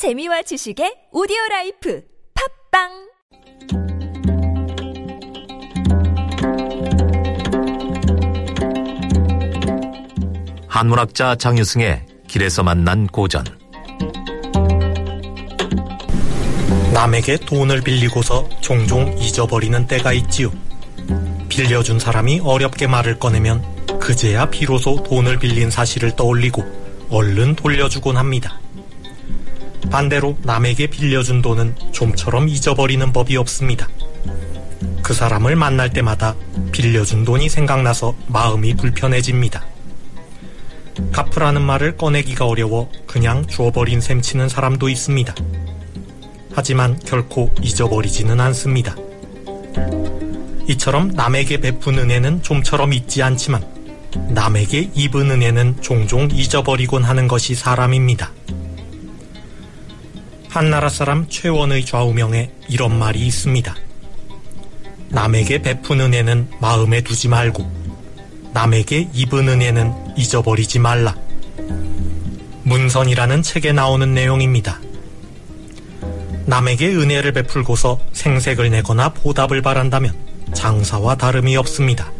재미와 지식의 오디오 life 팟빵 한문학자 장유승의 길에서 만난 고전 남에게 돈을 빌리고서 종종 잊어버리는 때가 있지요. 빌려준 사람이 어렵게 말을 꺼내면 그제야 비로소 돈을 빌린 사실을 떠올리고 얼른 돌려주곤 합니다. 반대로 남에게 빌려준 돈은 좀처럼 잊어버리는 법이 없습니다. 그 사람을 만날 때마다 빌려준 돈이 생각나서 마음이 불편해집니다. 갚으라는 말을 꺼내기가 어려워 그냥 주어버린 셈 치는 사람도 있습니다. 하지만 결코 잊어버리지는 않습니다. 이처럼 남에게 베푼 은혜는 좀처럼 잊지 않지만 남에게 입은 은혜는 종종 잊어버리곤 하는 것이 사람입니다. 한나라 사람 최원의 좌우명에 이런 말이 있습니다. 남에게 베푼 은혜는 마음에 두지 말고 남에게 입은 은혜는 잊어버리지 말라. 문선이라는 책에 나오는 내용입니다. 남에게 은혜를 베풀고서 생색을 내거나 보답을 바란다면 장사와 다름이 없습니다.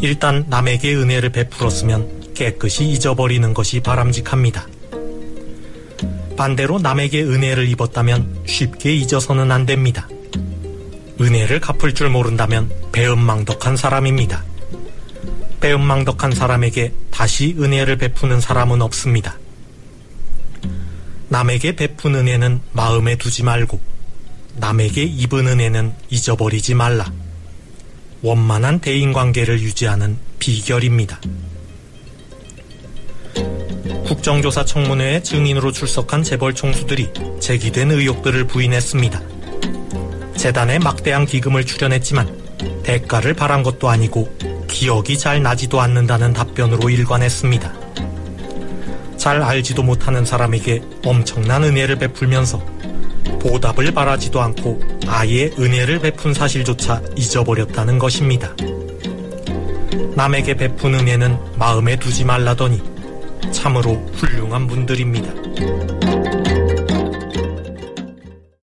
일단 남에게 은혜를 베풀었으면 깨끗이 잊어버리는 것이 바람직합니다. 반대로 남에게 은혜를 입었다면 쉽게 잊어서는 안 됩니다. 은혜를 갚을 줄 모른다면 배은망덕한 사람입니다. 배은망덕한 사람에게 다시 은혜를 베푸는 사람은 없습니다. 남에게 베푼 은혜는 마음에 두지 말고 남에게 입은 은혜는 잊어버리지 말라. 원만한 대인관계를 유지하는 비결입니다. 국정조사 청문회에 증인으로 출석한 재벌 총수들이 제기된 의혹들을 부인했습니다. 재단에 막대한 기금을 출연했지만 대가를 바란 것도 아니고 기억이 잘 나지도 않는다는 답변으로 일관했습니다. 잘 알지도 못하는 사람에게 엄청난 은혜를 베풀면서 보답을 바라지도 않고 아예 은혜를 베푼 사실조차 잊어버렸다는 것입니다. 남에게 베푼 은혜는 마음에 두지 말라더니 참으로 훌륭한 분들입니다.